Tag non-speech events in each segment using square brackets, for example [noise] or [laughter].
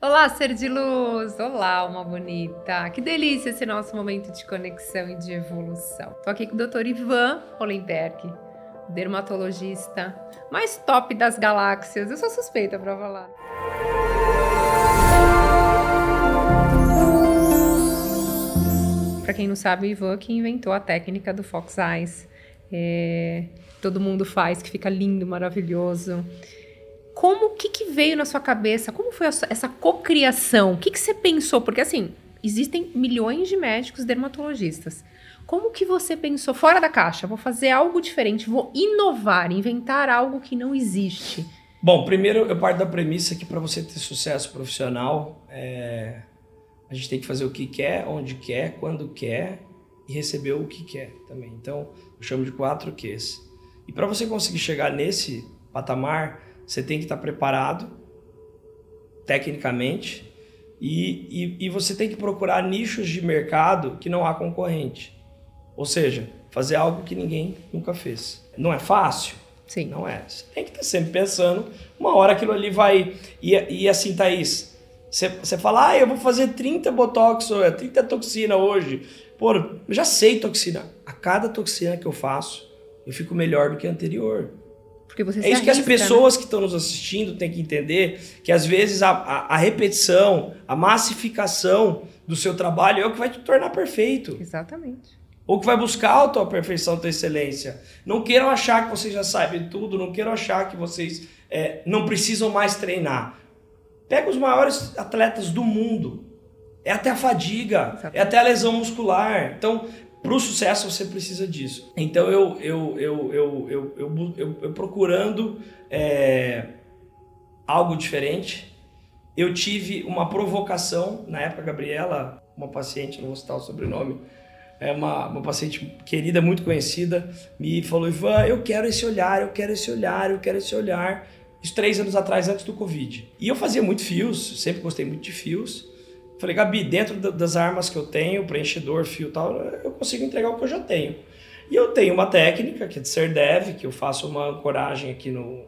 Olá, ser de luz! Olá, uma bonita! Que delícia esse nosso momento de conexão e de evolução. Tô aqui com o Dr. Ivan Hollenberg, dermatologista mais top das galáxias. Eu sou suspeita para falar. Para quem não sabe, o Ivan que inventou a técnica do Fox Eyes. É, todo mundo faz, que fica lindo, maravilhoso. Como, o que, que veio na sua cabeça? Como foi essa, essa cocriação? O que, que você pensou? Porque, assim, existem milhões de médicos dermatologistas. Como que você pensou fora da caixa? Vou fazer algo diferente, vou inovar, inventar algo que não existe. Bom, primeiro eu parto da premissa que para você ter sucesso profissional, é... a gente tem que fazer o que quer, onde quer, quando quer e receber o que quer também. Então, eu chamo de quatro Qs. E para você conseguir chegar nesse patamar, você tem que estar preparado tecnicamente e, e, e, você tem que procurar nichos de mercado que não há concorrente. Ou seja, fazer algo que ninguém nunca fez. Não é fácil? Sim. Não é. Você tem que estar sempre pensando, uma hora aquilo ali vai. E, e assim, Thaís, você, você fala, ah, eu vou fazer 30 botox, 30 toxina hoje. Pô, eu já sei toxina. A cada toxina que eu faço, eu fico melhor do que a anterior. Porque você é isso que as né? pessoas né? que estão nos assistindo têm que entender, que às vezes a, a, a, repetição, a massificação do seu trabalho é o que vai te tornar perfeito. Exatamente. Ou que vai buscar a tua perfeição, a tua excelência. Não queiram achar que vocês já sabem tudo, não queiram achar que vocês é, não precisam mais treinar. Pega os maiores atletas do mundo. É até a fadiga, Exatamente. é até a lesão muscular. Então, para o sucesso você precisa disso. Então eu eu eu eu eu, eu, eu, procurando é, algo diferente. Eu tive uma provocação na época, Gabriela, uma paciente, não vou citar o sobrenome, é uma, uma paciente querida, muito conhecida, me falou: Ivan, eu quero esse olhar, eu quero esse olhar, eu quero esse olhar. Isso três anos atrás, antes do Covid. E eu fazia muito fios, sempre gostei muito de fios. Falei, Gabi, dentro das armas que eu tenho, preenchedor, fio e tal, eu consigo entregar o que eu já tenho. E eu tenho uma técnica, que é de ser dev, que eu faço uma ancoragem aqui no,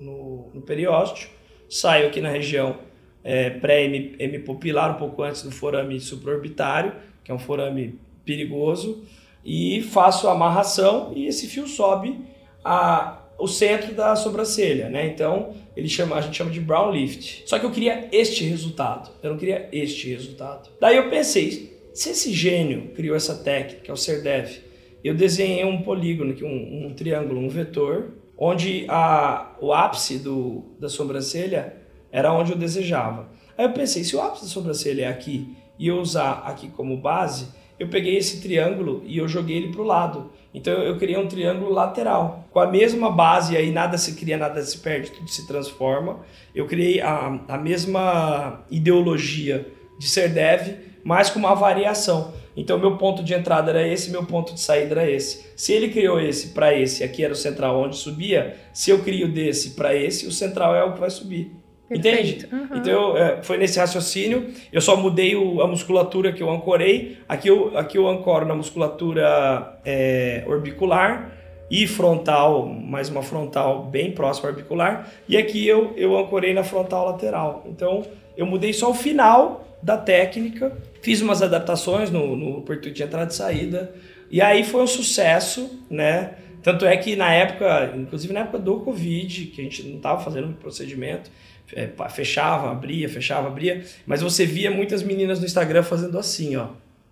no, no periósteo, saio aqui na região é, pré-hemipopilar, um pouco antes do forame supraorbitário, que é um forame perigoso, e faço a amarração e esse fio sobe a o centro da sobrancelha, né? Então, ele chama, a gente chama de brow lift. Só que eu queria este resultado, eu não queria este resultado. Daí eu pensei, se esse gênio criou essa técnica, é o SERDEV, eu desenhei um polígono, um, um triângulo, um vetor, onde a, o ápice do, da sobrancelha era onde eu desejava. Aí eu pensei, se o ápice da sobrancelha é aqui e eu usar aqui como base, eu peguei esse triângulo e eu joguei ele para o lado. Então eu criei um triângulo lateral. Com a mesma base aí, nada se cria, nada se perde, tudo se transforma. Eu criei a, a mesma ideologia de ser dev, mas com uma variação. Então meu ponto de entrada era esse, meu ponto de saída era esse. Se ele criou esse para esse, aqui era o central onde subia, se eu crio desse para esse, o central é o que vai subir. Entende? Uhum. Então é, foi nesse raciocínio. Eu só mudei o, a musculatura que eu ancorei. Aqui eu, aqui eu ancoro na musculatura é, orbicular e frontal, mais uma frontal bem próxima à orbicular. E aqui eu, eu ancorei na frontal lateral. Então eu mudei só o final da técnica. Fiz umas adaptações no, no perturbio de entrada e saída. E aí foi um sucesso, né? Tanto é que na época, inclusive na época do Covid, que a gente não estava fazendo um procedimento, é, fechava, abria, fechava, abria. Mas você via muitas meninas no Instagram fazendo assim, ó,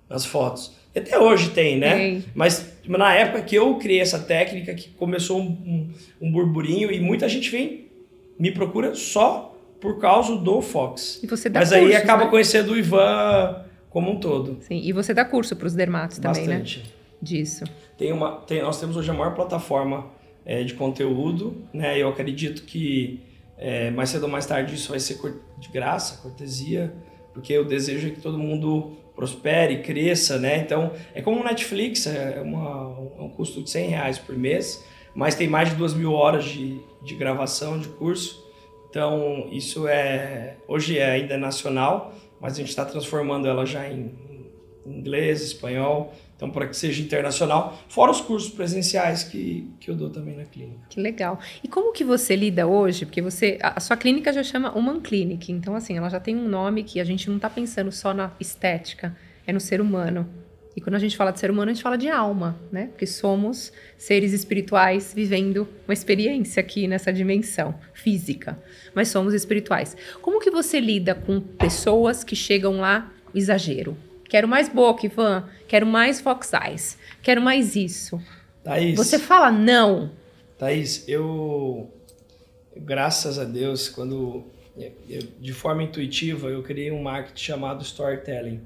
nas fotos. E até hoje tem, né? Mas na época que eu criei essa técnica, que começou um, um, um, burburinho e muita gente vem, me procura só por causa do Fox. E você dá Mas cursos, aí acaba né? conhecendo o Ivan como um todo. Sim, e você dá curso para os dermatos também, Bastante. né? Disso. Tem uma, tem, nós temos hoje a maior plataforma é, de conteúdo, né? Eu acredito que é, mais cedo ou mais tarde isso vai ser de graça, cortesia, porque o desejo é que todo mundo prospere, cresça, né? Então, é como o Netflix, é, uma, é um custo de 100 reais por mês, mas tem mais de duas mil horas de, de gravação, de curso. Então, isso é hoje é ainda nacional, mas a gente está transformando ela já em, em inglês, espanhol. Então, para que seja internacional, fora os cursos presenciais que, que eu dou também na clínica. Que legal. E como que você lida hoje? Porque você, a sua clínica já chama Human Clinic, então assim, ela já tem um nome que a gente não está pensando só na estética, é no ser humano. E quando a gente fala de ser humano, a gente fala de alma, né? Porque somos seres espirituais vivendo uma experiência aqui nessa dimensão física, mas somos espirituais. Como que você lida com pessoas que chegam lá exagero? Quero mais boca, Ivan. Quero mais Fox Eyes. Quero mais isso. Thaís. Você fala não. Thaís, eu. Graças a Deus, quando. Eu, de forma intuitiva, eu criei um marketing chamado Storytelling,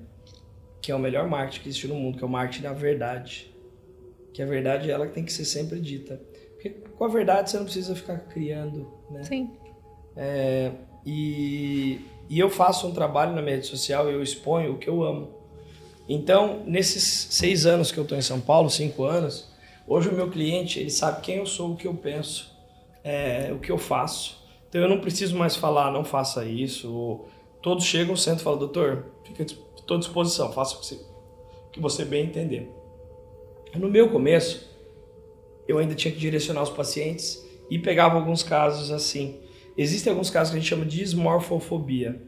que é o melhor marketing que existe no mundo, que é o marketing da verdade. Que a verdade é ela que tem que ser sempre dita. Porque com a verdade você não precisa ficar criando, né? Sim. É, e, e eu faço um trabalho na minha rede social e eu exponho o que eu amo. Então, nesses seis anos que eu estou em São Paulo, cinco anos, hoje o meu cliente ele sabe quem eu sou, o que eu penso, é, o que eu faço. Então eu não preciso mais falar, não faça isso. Todos chegam, sentam e falam, doutor, fica à disposição, faça o que você, o que você bem entender. No meu começo, eu ainda tinha que direcionar os pacientes e pegava alguns casos assim. Existem alguns casos que a gente chama de dismorfofobia.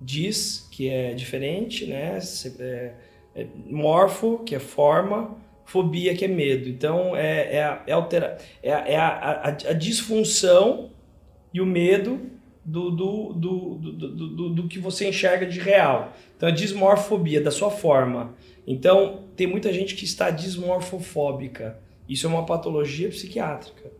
Diz que é diferente, né? É, é morfo, que é forma, fobia, que é medo. Então, é, é, a, é, altera, é, é a, a, a, disfunção e o medo do, do, do, do, do, do, que você enxerga de real. Então, a dismorfobia, da sua forma. Então, tem muita gente que está dismorfofóbica. Isso é uma patologia psiquiátrica.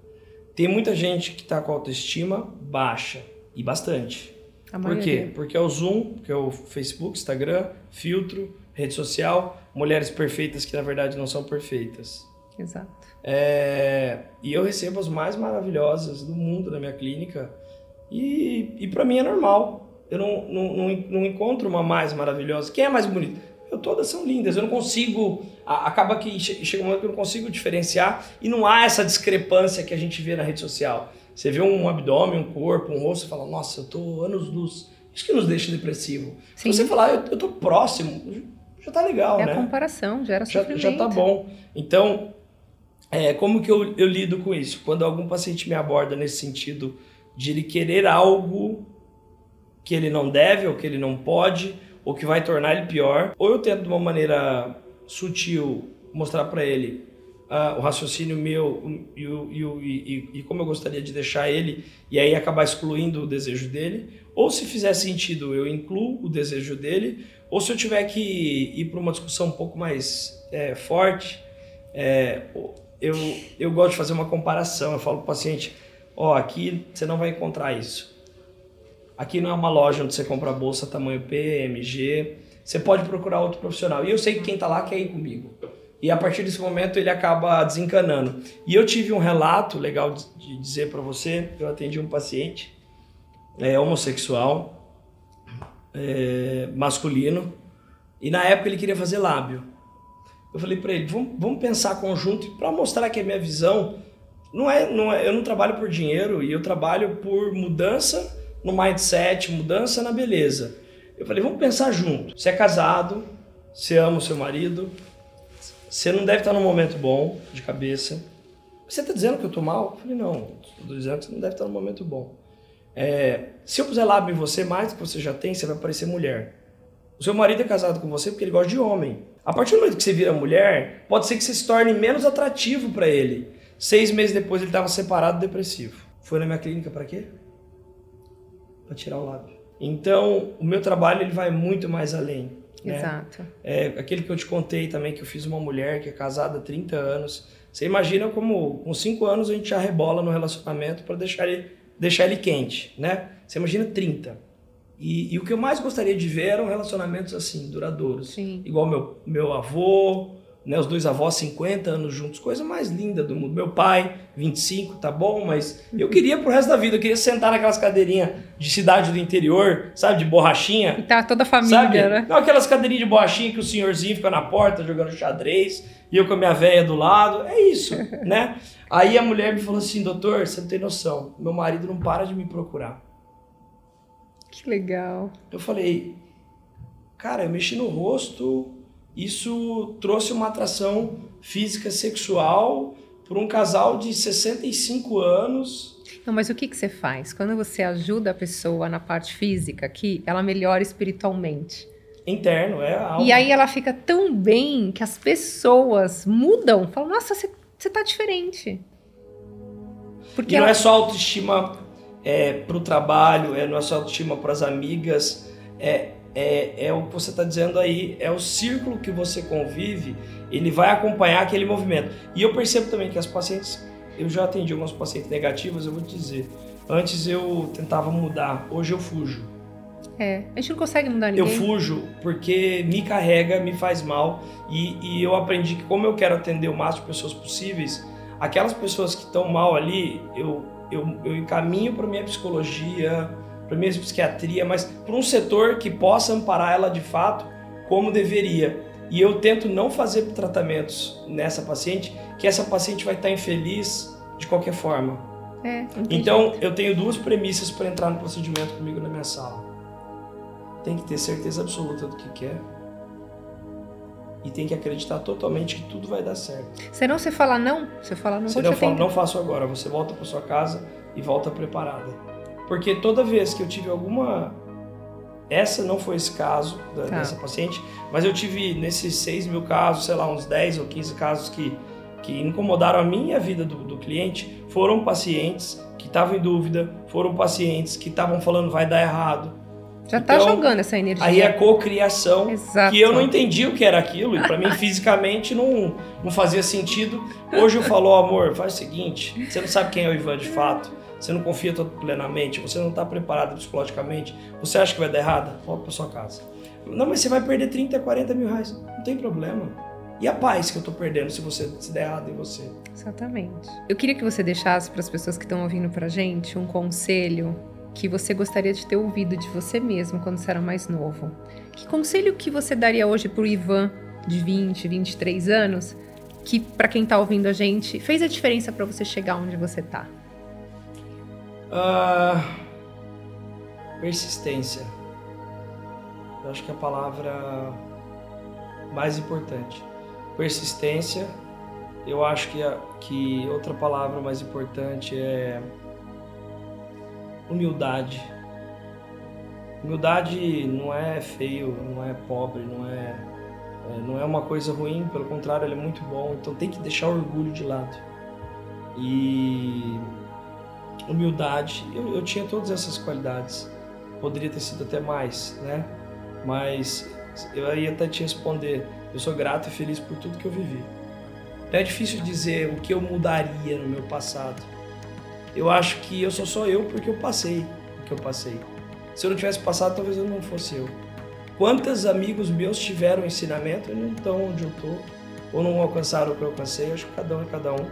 Tem muita gente que está com autoestima baixa, e bastante. Por quê? Porque é o Zoom, que é o Facebook, Instagram, filtro, rede social, mulheres perfeitas que na verdade não são perfeitas. Exato. É, e eu recebo as mais maravilhosas do mundo na minha clínica e, e para mim é normal. Eu não, não, não, não, encontro uma mais maravilhosa. Quem é mais bonita? Eu, todas são lindas. Eu não consigo. acaba que chega um momento que eu não consigo diferenciar e não há essa discrepância que a gente vê na rede social. Você vê um abdômen, um corpo, um rosto e fala, nossa, eu tô anos luz. Isso que nos deixa depressivo. Sim. Se você falar, eu, eu tô próximo, já tá legal, é né? É a comparação, gera já, sofrimento. Já tá bom. Então, é, como que eu, eu lido com isso? Quando algum paciente me aborda nesse sentido de ele querer algo que ele não deve, ou que ele não pode, ou que vai tornar ele pior, ou eu tento de uma maneira sutil mostrar para ele uh, o raciocínio meu e, e, e, e, como eu gostaria de deixar ele, e aí acabar excluindo o desejo dele, ou se fizer sentido eu incluo o desejo dele, ou se eu tiver que ir para uma discussão um pouco mais é, forte, é, eu, eu gosto de fazer uma comparação. Eu falo para o paciente: ó, oh, aqui você não vai encontrar isso. Aqui não é uma loja onde você compra bolsa tamanho P, MG. Você pode procurar outro profissional. E eu sei que quem está lá quer ir comigo. E a partir desse momento ele acaba desencanando. E eu tive um relato legal de dizer para você. Eu atendi um paciente é, homossexual é, masculino, e na época ele queria fazer lábio. Eu falei para ele, vamos, vamos pensar conjunto para mostrar que a minha visão não é, não é, eu não trabalho por dinheiro e eu trabalho por mudança no mindset, mudança na beleza. Eu falei, vamos pensar junto. Você é casado, você ama o seu marido, você não deve estar num momento bom de cabeça. Você está dizendo que eu estou mal? Eu falei, não, estou dizendo que você não deve estar num momento bom. É, se eu puser lábio em você mais do que você já tem, você vai parecer mulher. O seu marido é casado com você porque ele gosta de homem. A partir do momento que você vira mulher, pode ser que você se torne menos atrativo para ele. Seis meses depois ele estava separado, depressivo. Foi na minha clínica para quê? Para tirar o lábio. Então, o meu trabalho ele vai muito mais além. Né? Exato. É aquele que eu te contei também, que eu fiz uma mulher que é casada há 30 anos. Você imagina como com 5 anos a gente já rebola no relacionamento para deixar ele deixar ele quente, né? Você imagina 30. E, e, o que eu mais gostaria de ver eram relacionamentos assim, duradouros. Sim. Igual meu, meu avô, né, os dois avós 50 anos juntos, coisa mais linda do mundo. Meu pai, 25, tá bom, mas eu uhum. queria pro resto da vida, eu queria sentar naquelas cadeirinhas de cidade do interior, sabe, de borrachinha. E tá toda a família, sabe? né? Não, aquelas cadeirinhas de borrachinha que o senhorzinho fica na porta jogando xadrez e eu com a minha velha do lado. É isso, [laughs] né? Aí a mulher me falou assim, doutor, você não tem noção, meu marido não para de me procurar. Que legal. Eu falei, cara, eu mexi no rosto isso trouxe uma atração física sexual para um casal de 65 anos. Não, mas o que, que você faz? Quando você ajuda a pessoa na parte física, que ela melhora espiritualmente. Interno, é algo. E aí ela fica tão bem que as pessoas mudam. Falam, nossa, você, você tá diferente. Porque e não ela... é só autoestima é, para o trabalho, é, não é só autoestima para as amigas, é, é, é o que você está dizendo aí, é o círculo que você convive, ele vai acompanhar aquele movimento. E eu percebo também que as pacientes, eu já atendi algumas pacientes negativas, eu vou te dizer, antes eu tentava mudar, hoje eu fujo. É, a gente não consegue mudar ninguém. Eu fujo porque me carrega, me faz mal e, e eu aprendi que como eu quero atender o máximo de pessoas possíveis, aquelas pessoas que estão mal ali, eu, eu, eu encaminho para minha psicologia, para minha psiquiatria, mas para um setor que possa amparar ela de fato como deveria. E eu tento não fazer tratamentos nessa paciente, que essa paciente vai estar infeliz de qualquer forma. É, então, eu tenho duas premissas para entrar no procedimento comigo na minha sala. Tem que ter certeza absoluta do que quer e tem que acreditar totalmente que tudo vai dar certo. Se não você fala não, você fala não. Se não fala, não faço agora, você volta para sua casa e volta preparada. Porque toda vez que eu tive alguma essa não foi esse caso da, tá. dessa paciente, mas eu tive nesses 6 mil casos, sei lá, uns 10 ou 15 casos que, que incomodaram a minha vida do, do cliente, foram pacientes que estavam em dúvida, foram pacientes que estavam falando vai dar errado, já tá então, jogando essa energia. Aí é cocriação, que eu não entendi o que era aquilo, e para mim fisicamente não, não fazia sentido. Hoje eu falo, oh, amor, faz o seguinte, você não sabe quem é o Ivan de fato, você não confia plenamente, você não está preparado psicologicamente, você acha que vai dar errado? Volta para sua casa. Não, mas você vai perder 30, 40 mil reais. Não tem problema. E a paz que eu tô perdendo se você se der errado em você? Exatamente. Eu queria que você deixasse para as pessoas que estão ouvindo pra gente um conselho que você gostaria de ter ouvido de você mesmo quando você era mais novo? Que conselho que você daria hoje para o Ivan de 20, 23 anos, que para quem está ouvindo a gente fez a diferença para você chegar onde você está? Uh, persistência. Eu acho que é a palavra mais importante. Persistência. Eu acho que, a, que outra palavra mais importante é humildade. Humildade não é feio, não é pobre, não é, é, não é uma coisa ruim, pelo contrário, ele é muito bom. Então tem que deixar o orgulho de lado. E humildade, eu, eu tinha todas essas qualidades. Poderia ter sido até mais, né? Mas eu aí até te responder. Eu sou grato e feliz por tudo que eu vivi. É difícil dizer o que eu mudaria no meu passado eu acho que eu sou só eu porque eu passei o que eu passei. Se eu não tivesse passado, talvez eu não fosse eu. Quantos amigos meus tiveram ensinamento e não estão onde eu estou, ou não alcançaram o que eu alcancei? Eu acho que cada um é cada um.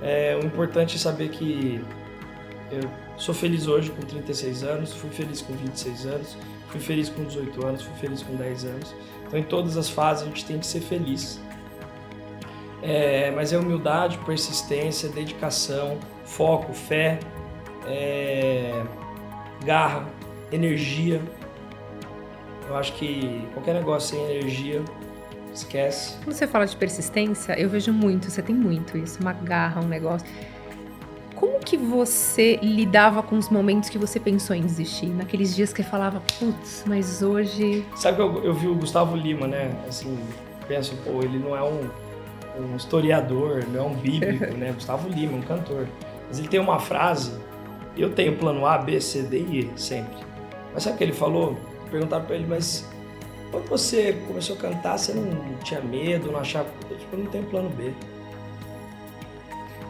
É, o importante é saber que eu sou feliz hoje com 36 anos, fui feliz com 26 anos, fui feliz com 18 anos, fui feliz com 10 anos. Então, em todas as fases, a gente tem que ser feliz. É, mas é humildade, persistência, dedicação, foco, fé, é, garra, energia. Eu acho que qualquer negócio sem energia, esquece. Quando você fala de persistência, eu vejo muito, você tem muito isso, uma garra, um negócio. Como que você lidava com os momentos que você pensou em desistir? Naqueles dias que você falava, putz, mas hoje. Sabe que eu, eu vi o Gustavo Lima, né? Assim, penso, pô, ele não é um, um historiador, não é um bíblico, [laughs] né? Gustavo Lima, um cantor. Mas ele tem uma frase, eu tenho plano A, B, C, D e E sempre. Mas sabe o que ele falou? Perguntaram para ele, mas quando você começou a cantar, você não tinha medo, não achava. Eu, tipo, eu não tenho plano B.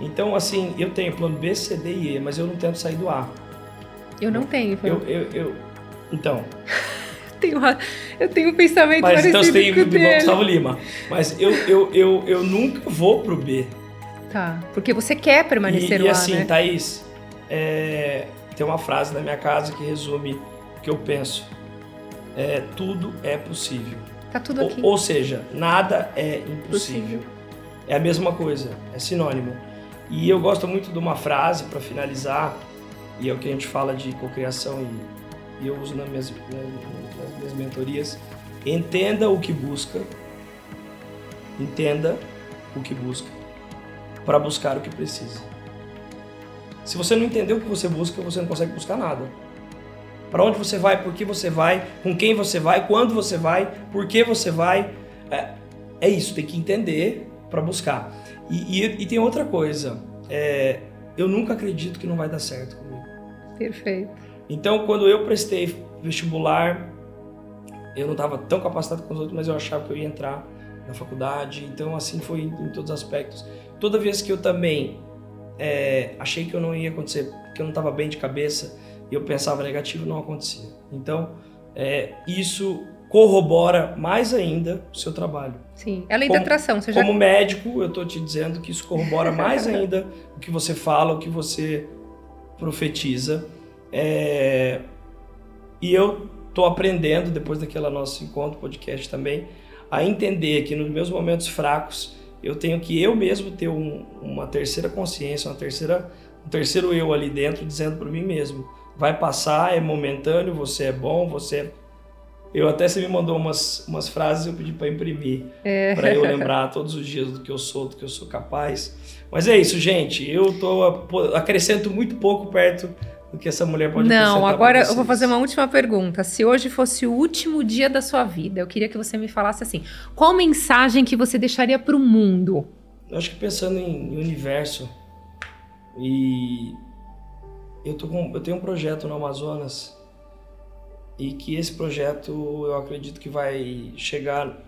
Então, assim, eu tenho plano B, C, D e E, mas eu não tento sair do A. Eu não tenho. Eu, eu, eu, então. [laughs] tenho, eu tenho um pensamento mas, parecido então você tem com o Gustavo Lima. Mas eu, eu, eu, eu nunca vou pro B. Tá. Porque você quer permanecer e, lá, E assim, né? Thaís, é, tem uma frase na minha casa que resume o que eu penso. É, tudo é possível. Tá tudo aqui. Ou, ou seja, nada é impossível. Possível. É a mesma coisa, é sinônimo. E eu gosto muito de uma frase para finalizar, e é o que a gente fala de cocriação e, e eu uso nas minhas, nas minhas mentorias. Entenda o que busca Entenda o que busca para buscar o que precisa. Se você não entender o que você busca, você não consegue buscar nada. Para onde você vai, por que você vai, com quem você vai, quando você vai, por que você vai. É, é isso, tem que entender para buscar. E, e, e, tem outra coisa. É, eu nunca acredito que não vai dar certo comigo. Perfeito. Então, quando eu prestei vestibular, eu não estava tão capacitado com os outros, mas eu achava que eu ia entrar na faculdade. Então, assim foi em, todos os aspectos. Toda vez que eu também é, achei que eu não ia acontecer, que eu não estava bem de cabeça, e eu pensava negativo, não acontecia. Então, é, isso corrobora mais ainda o seu trabalho. Sim, é a lei como, da atração. Você como já... médico, eu estou te dizendo que isso corrobora [laughs] mais ainda o que você fala, o que você profetiza. É... E eu estou aprendendo, depois daquele nosso encontro, podcast também, a entender que nos meus momentos fracos, eu tenho que eu mesmo ter um, uma terceira consciência, uma terceira, um terceiro eu ali dentro, dizendo para mim mesmo, vai passar, é momentâneo, você é bom, você é eu até você me mandou umas, umas frases eu pedi para imprimir, é. para eu lembrar [laughs] todos os dias do que eu sou, do que eu sou capaz. Mas é isso, gente. Eu tô acrescento muito pouco perto do que essa mulher pode Não, agora eu vou fazer uma última pergunta. Se hoje fosse o último dia da sua vida, eu queria que você me falasse assim: qual mensagem que você deixaria para o mundo? Eu acho que pensando em, em universo e eu tô com, eu tenho um projeto no Amazonas e que esse projeto eu acredito que vai chegar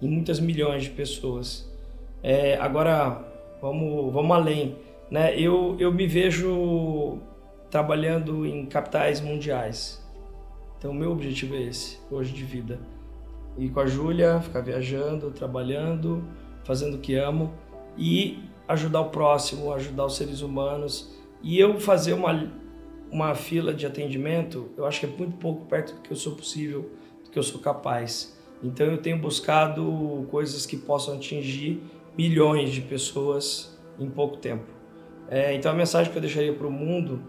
em muitas milhões de pessoas. É, agora vamos vamos além, né? Eu eu me vejo trabalhando em capitais mundiais. Então meu objetivo é esse hoje de vida. Ir com a Júlia, ficar viajando, trabalhando, fazendo o que amo e ajudar o próximo, ajudar os seres humanos e eu fazer uma uma fila de atendimento, eu acho que é muito pouco perto do que eu sou possível, do que eu sou capaz. Então eu tenho buscado coisas que possam atingir milhões de pessoas em pouco tempo. É, então a mensagem que eu deixaria para o mundo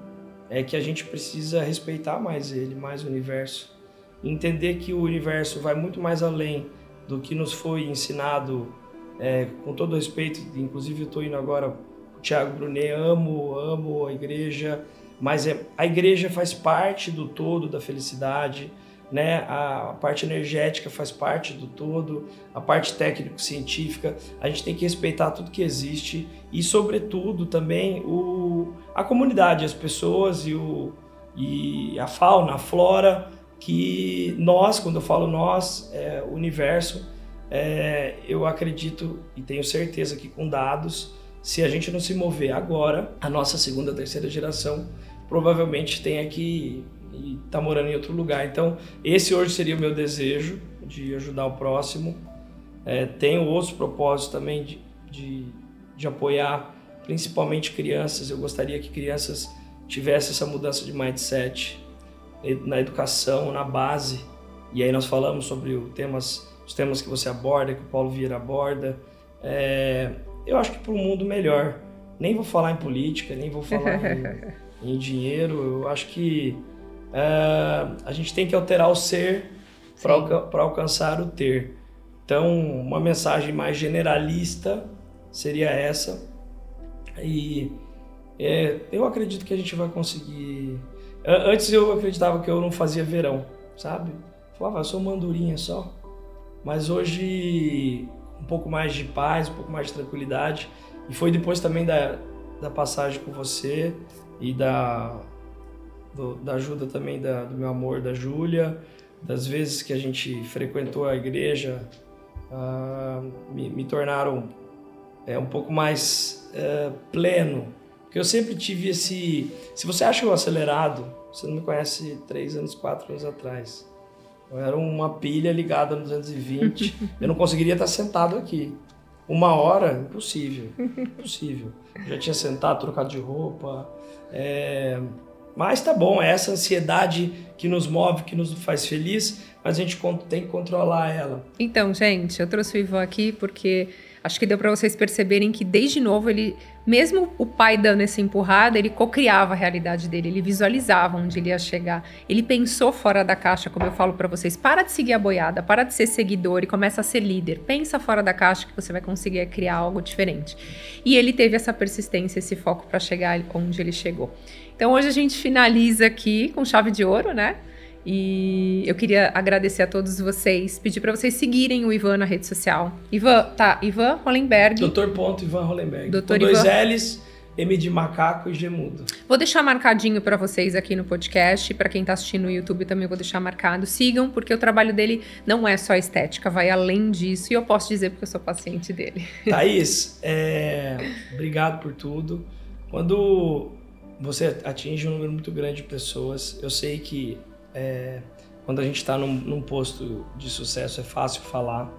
é que a gente precisa respeitar mais ele, mais o universo, entender que o universo vai muito mais além do que nos foi ensinado. É, com todo respeito, inclusive eu estou indo agora, o Tiago Brunet, amo, amo a igreja, mas é, a igreja faz parte do todo da felicidade, né? A parte energética faz parte do todo, a parte técnico-científica. A gente tem que respeitar tudo que existe e, sobretudo, também o, a comunidade, as pessoas e, o, e a fauna, a flora, que nós, quando eu falo nós, é, o universo, é, eu acredito e tenho certeza que com dados, se a gente não se mover agora, a nossa segunda, terceira geração provavelmente tenha que estar tá morando em outro lugar. Então, esse hoje seria o meu desejo de ajudar o próximo. É, tenho outros propósitos também de, de, de apoiar principalmente crianças. Eu gostaria que crianças tivessem essa mudança de mindset na educação, na base. E aí nós falamos sobre o temas, os temas que você aborda, que o Paulo Vieira aborda. É, eu acho que para um mundo melhor. Nem vou falar em política, nem vou falar [laughs] em, em dinheiro. Eu acho que uh, a gente tem que alterar o ser para alca alcançar o ter. Então, uma mensagem mais generalista seria essa. E é, eu acredito que a gente vai conseguir. Antes eu acreditava que eu não fazia verão, sabe? Falava, eu sou mandurinha só. Mas hoje, um pouco mais de paz, um pouco mais de tranquilidade. E foi depois também da, da passagem com você, e da, do, da ajuda também da, do meu amor, da Júlia, das vezes que a gente frequentou a igreja, uh, me, me, tornaram é, um pouco mais é, pleno. Porque eu sempre tive esse. Se você acha eu acelerado, você não me conhece três anos, quatro anos atrás. Eu era uma pilha ligada no 220. [laughs] eu não conseguiria estar sentado aqui. Uma hora, impossível. Impossível. Já tinha sentado, trocado de roupa, é, mas tá bom, é essa ansiedade que nos move, que nos faz feliz, mas a gente tem que controlar ela. Então, gente, eu trouxe o Ivan aqui porque Acho que deu para vocês perceberem que desde novo ele, mesmo o pai dando essa empurrada, ele cocriava a realidade dele, ele visualizava onde ele ia chegar. Ele pensou fora da caixa, como eu falo para vocês, para de seguir a boiada, para de ser seguidor e começa a ser líder. Pensa fora da caixa que você vai conseguir criar algo diferente. E ele teve essa persistência, esse foco para chegar onde ele chegou. Então hoje a gente finaliza aqui com chave de ouro, né? E eu queria agradecer a todos vocês, pedir para vocês seguirem o Ivan na rede social. Ivan, tá, Ivan Hollenberg. Doutor ponto Ivan Hollenberg. Doutor Com dois Ivan... L's, M de macaco e G mudo. Vou deixar marcadinho para vocês aqui no podcast, para quem tá assistindo no YouTube também vou deixar marcado. Sigam, porque o trabalho dele não é só estética, vai além disso. E eu posso dizer porque eu sou paciente dele. [laughs] Thaís, é... obrigado por tudo. Quando você atinge um número muito grande de pessoas, eu sei que é, quando a gente está num, num, posto de sucesso é fácil falar.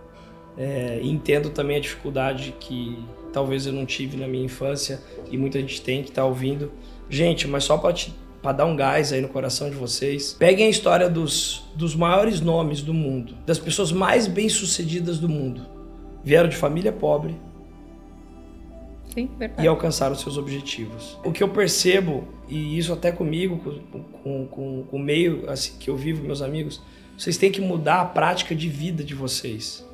É, entendo também a dificuldade que talvez eu não tive na minha infância e muita gente tem que está ouvindo. Gente, mas só para dar um gás aí no coração de vocês, peguem a história dos, dos maiores nomes do mundo, das pessoas mais bem-sucedidas do mundo. Vieram de família pobre, Sim, e alcançar os seus objetivos. O que eu percebo, e isso até comigo, com, com, com, o meio assim, que eu vivo, meus amigos, vocês têm que mudar a prática de vida de vocês.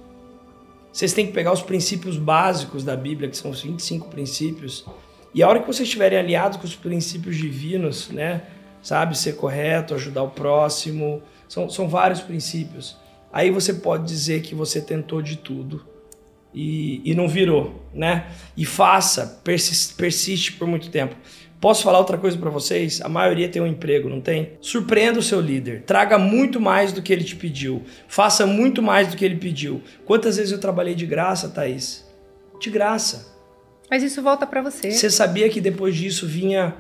Vocês têm que pegar os princípios básicos da Bíblia, que são os 25 princípios, e a hora que vocês estiverem aliados com os princípios divinos, né? Sabe, ser correto, ajudar o próximo, são, são vários princípios. Aí você pode dizer que você tentou de tudo e, e não virou, né? E faça, persiste, persiste por muito tempo. Posso falar outra coisa para vocês? A maioria tem um emprego, não tem? Surpreenda o seu líder. Traga muito mais do que ele te pediu. Faça muito mais do que ele pediu. Quantas vezes eu trabalhei de graça, Thaís? De graça. Mas isso volta para você. Você sabia que depois disso vinha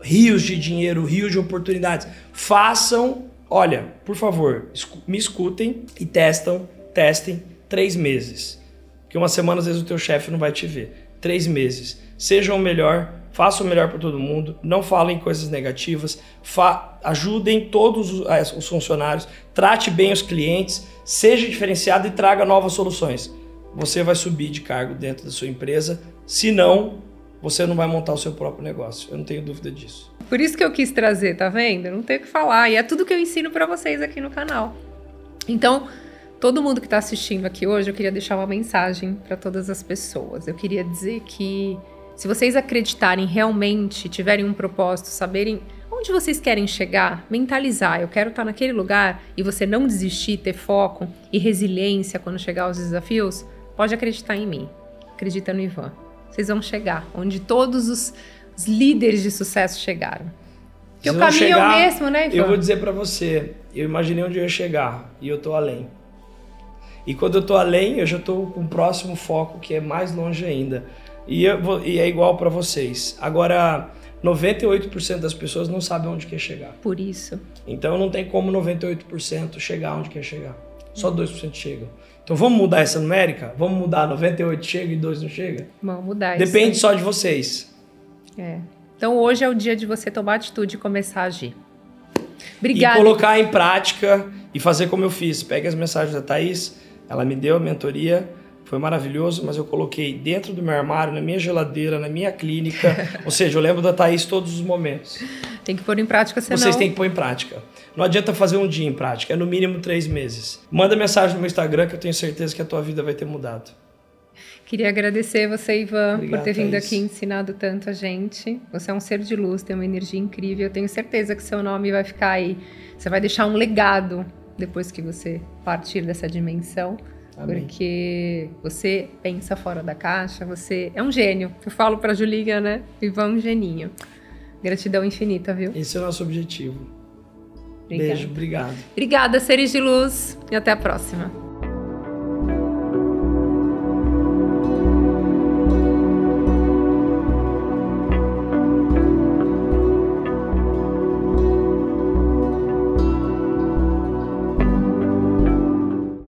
rios de dinheiro, rios de oportunidades? Façam, olha, por favor, me escutem e testam, testem três meses. Porque uma semana, às vezes, o teu chefe não vai te ver. Três meses. Sejam o melhor, façam o melhor para todo mundo, não falem coisas negativas, ajudem todos os, os funcionários, trate bem os clientes, seja diferenciado e traga novas soluções. Você vai subir de cargo dentro da sua empresa, se não, você não vai montar o seu próprio negócio. Eu não tenho dúvida disso. Por isso que eu quis trazer, tá vendo? Não tem o que falar. E é tudo que eu ensino para vocês aqui no canal. Então, todo mundo que está assistindo aqui hoje, eu queria deixar uma mensagem para todas as pessoas. Eu queria dizer que se vocês acreditarem realmente, tiverem um propósito, saberem onde vocês querem chegar, mentalizar, eu quero estar tá naquele lugar e você não desistir, ter foco e resiliência quando chegar aos desafios, pode acreditar em mim. Acredita no Ivan. Vocês vão chegar onde todos os, os líderes de sucesso chegaram. Porque o caminho chegar, é o mesmo, né, Ivan? Eu vou dizer para você, eu imaginei onde eu ia chegar e eu tô além. E quando eu estou além, eu já estou com o próximo foco que é mais longe ainda. E, eu, e é igual para vocês. Agora, 98% das pessoas não sabem onde quer chegar. Por isso. Então não tem como 98% chegar onde quer chegar. Só 2% chegam. Então vamos mudar essa numérica? Vamos mudar 98 chega e 2 não chega? Vamos mudar Depende isso só de vocês. É. Então hoje é o dia de você tomar atitude e começar a agir. Obrigada. E colocar em prática e fazer como eu fiz. Pegue as mensagens da Thaís, ela me deu a mentoria, foi maravilhoso, mas eu coloquei dentro do meu armário, na minha geladeira, na minha clínica. [laughs] ou seja, eu lembro da Thaís todos os momentos. Tem que pôr em prática, senão... Vocês têm que pôr em prática. Não adianta fazer um dia em prática, é no mínimo três meses. Manda mensagem no meu Instagram que eu tenho certeza que a tua vida vai ter mudado. Queria agradecer você, Ivan, Obrigado, por ter vindo aqui e ensinado tanto a gente. Você é um ser de luz, tem uma energia incrível. Eu tenho certeza que seu nome vai ficar aí. Você vai deixar um legado depois que você partir dessa dimensão. Amém. Porque você pensa fora da caixa, você é um gênio. Eu falo para Julinha, né? Ivan um geninho. Gratidão infinita, viu? Esse é o nosso objetivo. Obrigada. Beijo, obrigado. Obrigada, seres de luz, e até a próxima.